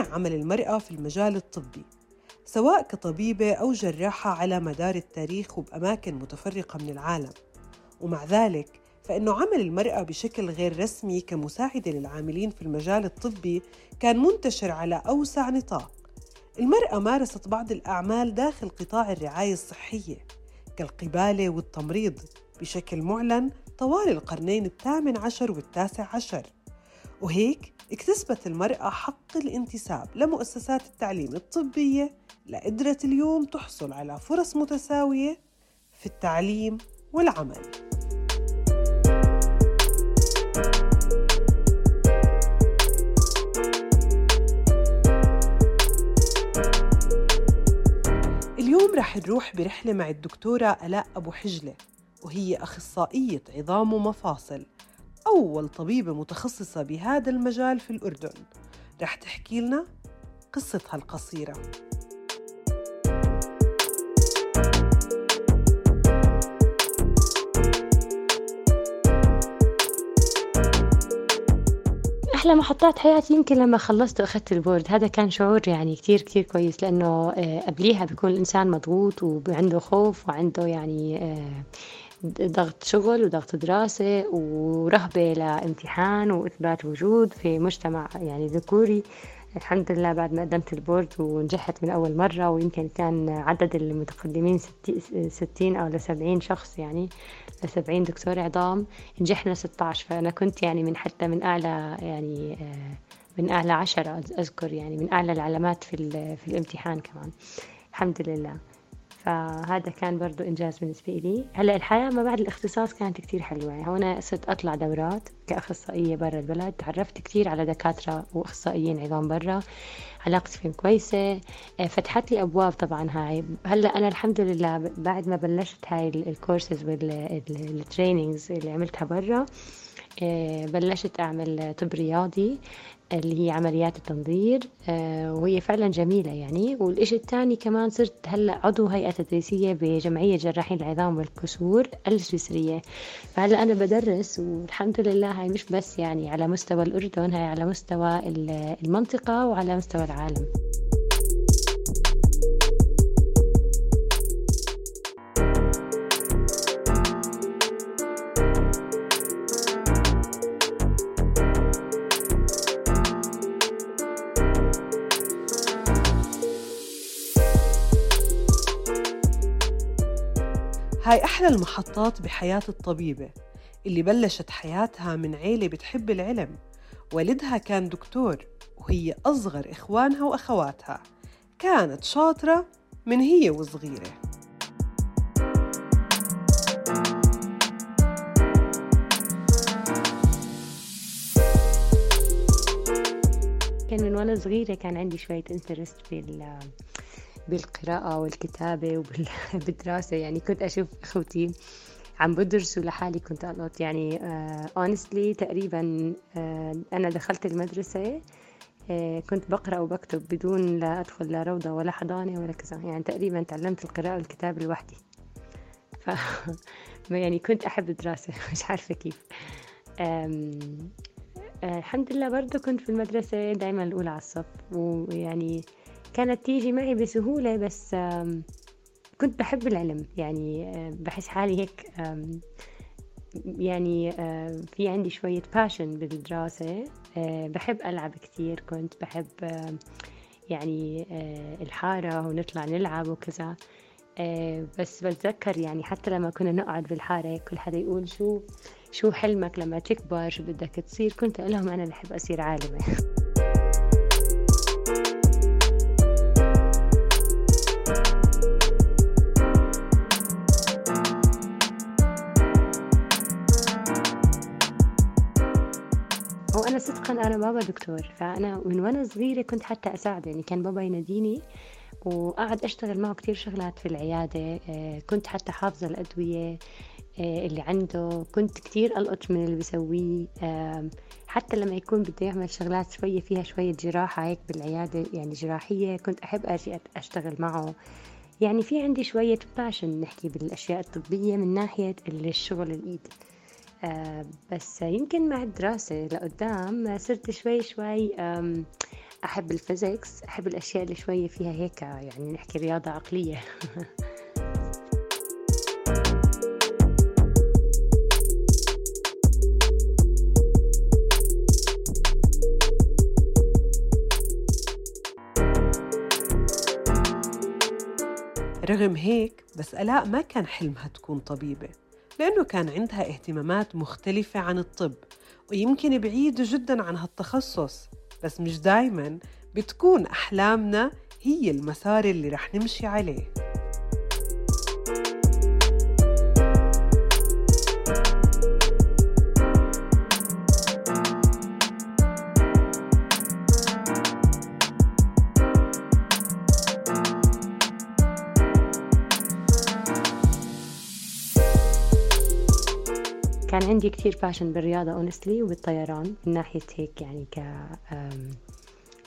عمل المرأة في المجال الطبي سواء كطبيبة أو جراحة على مدار التاريخ وبأماكن متفرقة من العالم. ومع ذلك فإنه عمل المرأة بشكل غير رسمي كمساعدة للعاملين في المجال الطبي كان منتشر على أوسع نطاق. المرأة مارست بعض الأعمال داخل قطاع الرعاية الصحية كالقبالة والتمريض بشكل معلن طوال القرنين الثامن عشر والتاسع عشر. وهيك اكتسبت المرأة حق الانتساب لمؤسسات التعليم الطبية لقدرت اليوم تحصل على فرص متساوية في التعليم والعمل. اليوم رح نروح برحلة مع الدكتورة ألاء أبو حجلة وهي أخصائية عظام ومفاصل. أول طبيبة متخصصة بهذا المجال في الأردن. رح تحكي لنا قصتها القصيرة. أحلى محطات حياتي يمكن لما خلصت وأخذت البورد. هذا كان شعور يعني كتير كتير كويس لأنه آه، قبليها بيكون الإنسان مضغوط وعنده خوف وعنده يعني آه، ضغط شغل وضغط دراسة ورهبة لامتحان وإثبات وجود في مجتمع يعني ذكوري. الحمد لله بعد ما قدمت البورد ونجحت من أول مرة ويمكن كان عدد المتقدمين ستين أو لسبعين شخص يعني لسبعين دكتور عظام. نجحنا ستة عشر فأنا كنت يعني من حتى من أعلى يعني آه، من أعلى عشرة أذكر يعني من أعلى العلامات في, في الامتحان كمان. الحمد لله. فهذا كان برضو إنجاز بالنسبة لي هلأ الحياة ما بعد الاختصاص كانت كتير حلوة. يعني هنا صرت أطلع دورات كأخصائية برا البلد. تعرفت كتير على دكاترة وأخصائيين عظام برا. علاقتي فيهم كويسة. آه، فتحت لي أبواب طبعا هاي. هلأ أنا الحمد لله بعد ما بلشت هاي ال courses وال trainings اللي عملتها برا آه، بلشت أعمل طب رياضي. اللي هي عمليات التنظير آه، وهي فعلا جميلة يعني. والإشي الثاني كمان صرت هلأ عضو هيئة تدريسية بجمعية جراحين العظام والكسور السويسرية فهلأ أنا بدرس والحمد لله هاي مش بس يعني على مستوى الأردن هاي على مستوى المنطقة وعلى مستوى العالم. هاي أحلى المحطات بحياة الطبيبة اللي بلشت حياتها من عيلة بتحب العلم. والدها كان دكتور وهي أصغر إخوانها وأخواتها. كانت شاطرة من هي وصغيرة. كان من وأنا صغيرة كان عندي شوية انترست في بالقراءة والكتابة وبالدراسة. يعني كنت أشوف أخوتي عم بدرسوا لحالي كنت ألقط يعني اونستلي uh, تقريبا uh, أنا دخلت المدرسة uh, كنت بقرأ وبكتب بدون لا أدخل لا روضة ولا حضانة ولا كذا. يعني تقريبا تعلمت القراءة والكتابة لوحدي. ف يعني كنت أحب الدراسة. مش عارفة كيف. الحمد لله برضه كنت في المدرسة دايما الأولى على الصف. ويعني كانت تيجي معي بسهولة بس كنت بحب العلم. يعني بحس حالي هيك يعني في عندي شوية باشن بالدراسة. بحب ألعب كتير. كنت بحب يعني الحارة ونطلع نلعب وكذا. بس بتذكر يعني حتى لما كنا نقعد بالحارة كل حدا يقول شو شو حلمك لما تكبر شو بدك تصير. كنت أقول لهم أنا بحب أصير عالمة. صدقا أنا بابا دكتور فأنا من وأنا صغيرة كنت حتى أساعده يعني كان بابا يناديني وقعد أشتغل معه كتير شغلات في العيادة آه، كنت حتى حافظة الأدوية آه، اللي عنده كنت كتير ألقط من اللي بيسويه حتى لما يكون بده يعمل شغلات شوية فيها شوية جراحة هيك بالعيادة يعني جراحية كنت أحب أجي أشتغل معه. يعني في عندي شوية باشن نحكي بالأشياء الطبية من ناحية الشغل الإيد. آه، بس يمكن مع الدراسة لقدام صرت شوي شوي أحب الفيزيكس أحب الأشياء اللي شوية فيها هيك يعني نحكي رياضة عقلية. رغم هيك بس آلاء ما كان حلمها تكون طبيبة. لأنه كان عندها اهتمامات مختلفة عن الطب ويمكن بعيدة جدا عن هالتخصص بس مش دايما بتكون أحلامنا هي المسار اللي رح نمشي عليه. كان عندي كتير passion بالرياضة honestly وبالطيران. من ناحية هيك يعني ك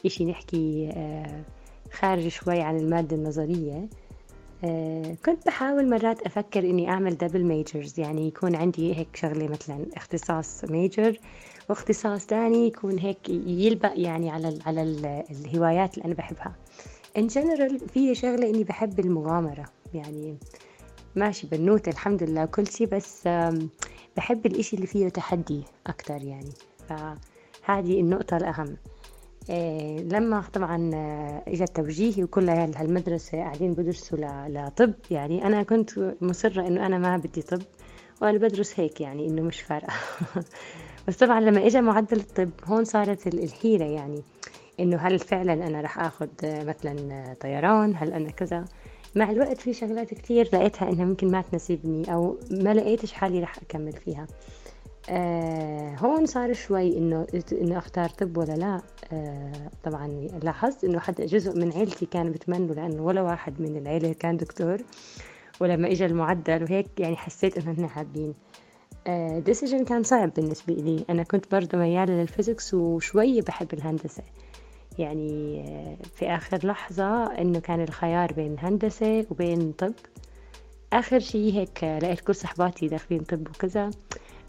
إشي نحكي آه، خارج شوي عن المادة النظرية. آه، كنت بحاول مرات أفكر إني أعمل double majors يعني يكون عندي هيك شغلة مثلا اختصاص major واختصاص تاني يكون هيك يلبق يعني على ال على ال الهوايات اللي أنا بحبها. In general في شغلة إني بحب المغامرة. يعني ماشي بنوتة الحمد لله وكل شي بس بحب الإشي اللي فيه تحدي أكتر يعني. فهذه النقطة الأهم. إيه لما طبعا اجى توجيهي وكل هالمدرسة قاعدين بدرسوا لطب يعني أنا كنت مصرة إنه أنا ما بدي طب وأنا بدرس هيك يعني إنه مش فارقة. بس طبعا لما اجى معدل الطب هون صارت الحيرة يعني إنه هل فعلا أنا رح آخذ مثلا طيران هل أنا كذا؟ مع الوقت في شغلات كتير لقيتها إنها ممكن ما تناسبني أو ما لقيتش حالي رح أكمل فيها. آه هون صار شوي إنه إنه أختار طب ولا لا. آه طبعا لاحظت إنه حتى جزء من عيلتي كان بتمنوا لأنه ولا واحد من العيلة كان دكتور ولما اجى المعدل وهيك يعني حسيت إنه هن حابين. decision آه كان صعب بالنسبة لي. أنا كنت برضه ميالة لل physics وشوية بحب الهندسة. يعني في آخر لحظة إنه كان الخيار بين هندسة وبين طب. آخر شي هيك لقيت كل صحباتي داخلين طب وكذا.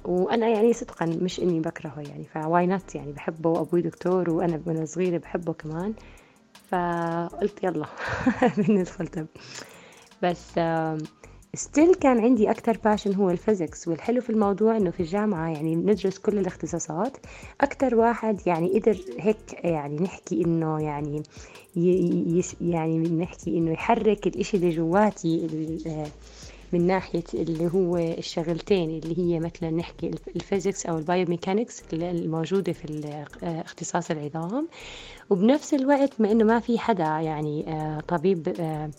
وأنا يعني صدقا مش إني بكرهه يعني ف why not يعني؟ بحبه وأبوي دكتور وأنا من صغيرة بحبه كمان. فقلت يلا بندخل طب بس still كان عندي أكتر passion هو ال physics والحلو في الموضوع إنه في الجامعة يعني بندرس كل الاختصاصات. أكتر واحد يعني قدر هيك يعني نحكي إنه يعني يعني نحكي إنه يحرك الإشي اللي جواتي من ناحية اللي هو الشغلتين اللي هي مثلا نحكي ال physics أو ال biomechanics الموجودة في اختصاص العظام. وبنفس الوقت ما إنه ما في حدا يعني آه، طبيب آه،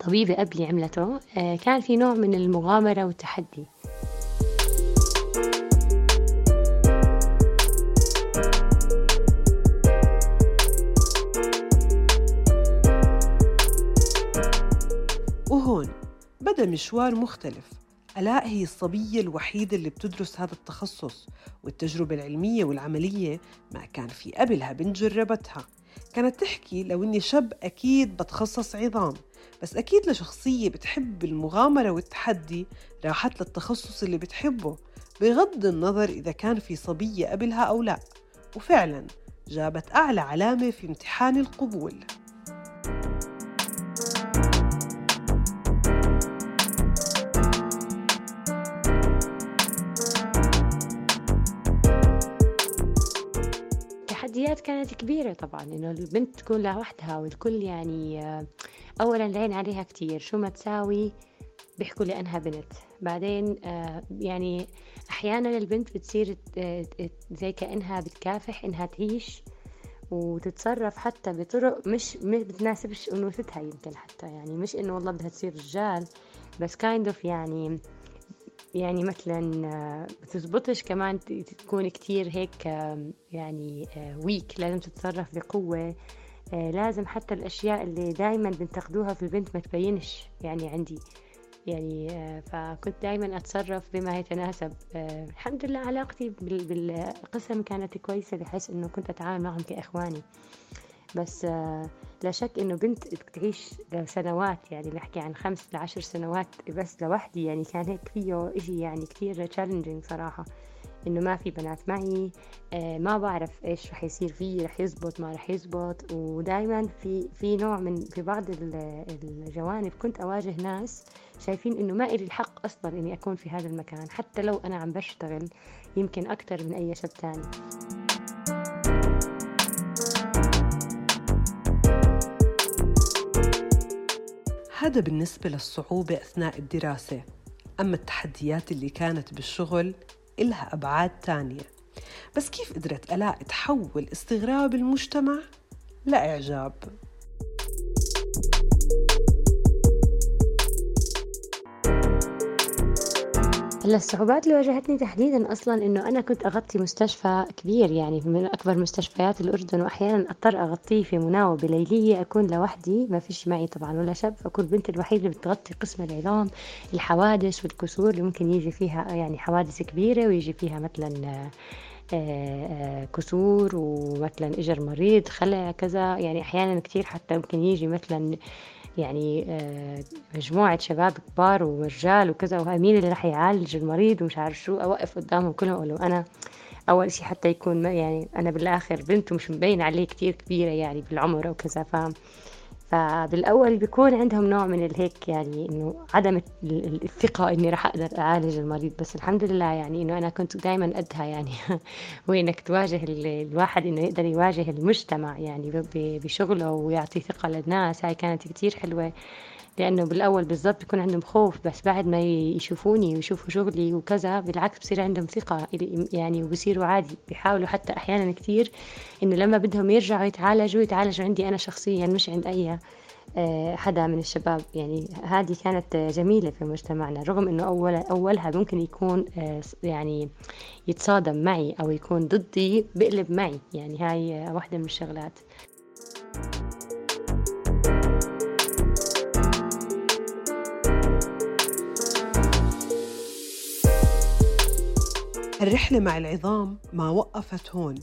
طبيبة قبلي عملته آه، كان في نوع من المغامرة والتحدي. وهون بدأ مشوار مختلف. ألاء هي الصبية الوحيدة اللي بتدرس هذا التخصص والتجربة العلمية والعملية ما كان في قبلها بنت جربتها كانت تحكي لو إني شاب أكيد بتخصص عظام. بس أكيد لشخصية بتحب المغامرة والتحدي راحت للتخصص اللي بتحبه بغض النظر إذا كان في صبية قبلها أو لا. وفعلا جابت أعلى علامة في امتحان القبول. التحديات كانت كبيرة طبعا إنه البنت تكون لوحدها والكل يعني آه، أولا العين عليها كتير. شو ما تساوي بيحكوا لي أنها بنت. بعدين آه، يعني أحيانا البنت بتصير زي كأنها بتكافح إنها تعيش وتتصرف حتى بطرق مش بتناسبش أنوثتها يمكن حتى. يعني مش إنه والله بدها تصير رجال بس كايند kind of يعني يعني مثلا آه، بتزبطش كمان تكون كتير هيك يعني weak آه، لازم تتصرف بقوة. لازم حتى الأشياء اللي دايما بنتقدوها في البنت ما تبينش يعني عندي. يعني فكنت دايما أتصرف بما يتناسب. الحمد لله علاقتي بالقسم كانت كويسة بحيث أنه كنت أتعامل معهم كإخواني. بس لا شك إنه بنت تعيش سنوات يعني نحكي عن خمس لعشر سنوات بس لوحدي يعني كان هيك فيه إشي يعني كتير challenging صراحة. إنه ما في بنات معي آه، ما بعرف إيش رح يصير فيه رح يزبط ما رح يزبط. ودائما في في نوع من في بعض الجوانب كنت أواجه ناس شايفين إنه ما إلي الحق أصلا إني أكون في هذا المكان حتى لو أنا عم بشتغل يمكن أكثر من أي شاب تاني. هذا بالنسبة للصعوبة أثناء الدراسة. أما التحديات اللي كانت بالشغل إلها أبعاد تانية. بس كيف قدرت ألاء تحول استغراب المجتمع لإعجاب؟ هلا الصعوبات اللي واجهتني تحديدا أصلا إنه أنا كنت أغطي مستشفى كبير يعني من أكبر مستشفيات الأردن واحيانا أضطر أغطيه في مناوبة ليلية أكون لوحدي ما فيش معي طبعا ولا شاب فأكون البنت الوحيدة اللي بتغطي قسم العظام الحوادث والكسور اللي ممكن يجي فيها يعني حوادث كبيرة ويجي فيها مثلا آه، آه، كسور ومثلا إجر مريض خلع كذا يعني أحيانا كثير حتى ممكن يجي مثلا يعني آه، مجموعة شباب كبار ورجال وكذا ومين اللي راح يعالج المريض ومش عارف شو أوقف قدامهم كلهم أقول أنا أول شي حتى يكون يعني أنا بالآخر بنت ومش مبين عليه كتير كبيرة يعني بالعمر أو كذا فبالأول بيكون عندهم نوع من الهيك يعني إنه عدم الثقة إني راح أقدر أعالج المريض. بس الحمد لله يعني إنه أنا كنت دائما قدها يعني وإنك تواجه الواحد إنه يقدر يواجه المجتمع يعني بشغله ويعطي ثقة للناس. هاي كانت كتير حلوة. لأنه بالأول بالضبط بيكون عندهم خوف بس بعد ما يشوفوني ويشوفوا شغلي وكذا بالعكس بصير عندهم ثقة يعني وبصيروا عادي. بيحاولوا حتى أحيانا كتير إنه لما بدهم يرجعوا يتعالجوا يتعالجوا عندي أنا شخصيا مش عند أي آه، حدا من الشباب. يعني هذه كانت جميلة في مجتمعنا رغم إنه أول أولها ممكن يكون آه، يعني يتصادم معي أو يكون ضدي بقلب معي. يعني هاي واحدة من الشغلات. الرحلة مع العظام ما وقفت هون.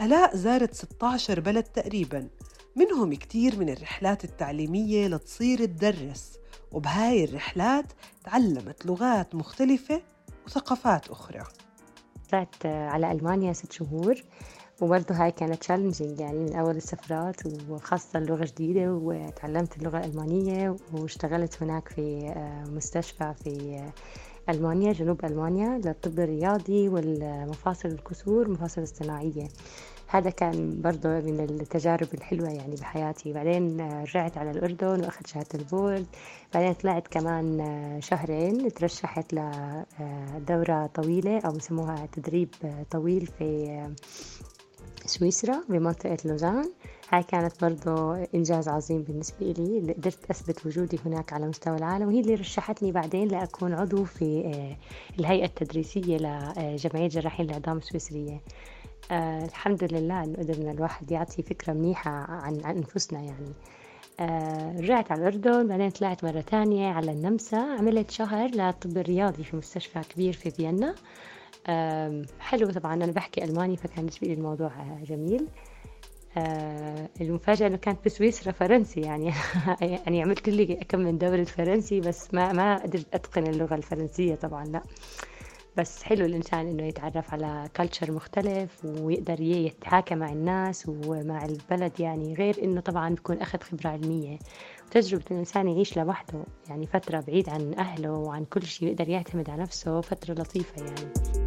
ألاء زارت 16 بلد تقريباً. منهم كتير من الرحلات التعليمية لتصير تدرس. وبهاي الرحلات تعلمت لغات مختلفة وثقافات أخرى. طلعت على ألمانيا ست شهور وبرضه هاي كانت تشالنجينج يعني من أول السفرات وخاصة اللغة جديدة وتعلمت اللغة الألمانية واشتغلت هناك في مستشفى في ألمانيا جنوب ألمانيا للطب الرياضي والمفاصل الكسور والمفاصل الصناعية هذا كان برضه من التجارب الحلوة يعني بحياتي. بعدين رجعت على الأردن وأخذت شهادة البورد. بعدين طلعت كمان شهرين ترشحت لدورة طويلة أو بسموها تدريب طويل في سويسرا بمنطقة لوزان. هاي كانت برضو إنجاز عظيم بالنسبة لي اللي قدرت أثبت وجودي هناك على مستوى العالم وهي اللي رشحتني بعدين لأكون عضو في آه، الهيئة التدريسية لجمعية جراحين العظام السويسرية. آه الحمد لله إنه قدرنا الواحد يعطي فكرة منيحة عن, عن أنفسنا يعني. آه رجعت على الأردن بعدين طلعت مرة تانية على النمسا. عملت شهر للطب الرياضي في مستشفى كبير في فيينا. حلو طبعا أنا بحكي ألماني فكان بالنسبة لي الموضوع جميل. المفاجأة إنه كانت بسويسرا فرنسي يعني يعني عملت لي كم من دورة فرنسي بس ما ما قدرت أتقن اللغة الفرنسية طبعا لا. بس حلو الإنسان إنه يتعرف على كلتشر مختلف ويقدر يتحاكى مع الناس ومع البلد يعني غير إنه طبعا بيكون أخذ خبرة علمية. وتجربة الإنسان يعيش لوحده يعني فترة بعيد عن أهله وعن كل شيء يقدر يعتمد على نفسه فترة لطيفة يعني.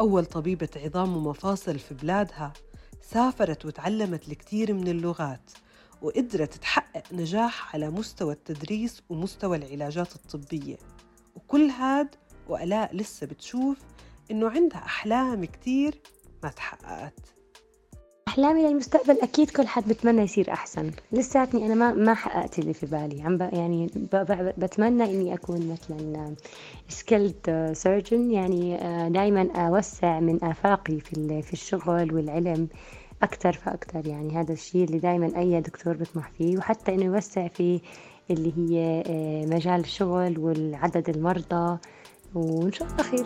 أول طبيبة عظام ومفاصل في بلادها سافرت وتعلمت الكثير من اللغات وقدرت تحقق نجاح على مستوى التدريس ومستوى العلاجات الطبية. وكل هاد وآلاء لسه بتشوف إنه عندها أحلام كتير ما تحققت. أحلامي للمستقبل أكيد كل حد بتمنى يصير أحسن. لساتني أنا ما ما حققت اللي في بالي. عم يعني بتمنى إني أكون مثلا skilled surgeon يعني آه، دائما أوسع من آفاقي في في الشغل والعلم أكتر فأكتر. يعني هذا الشيء اللي دائما أي دكتور بيطمح فيه. وحتى إنه يوسع في اللي هي آه، مجال الشغل والعدد المرضى. وإن شاء الله خير.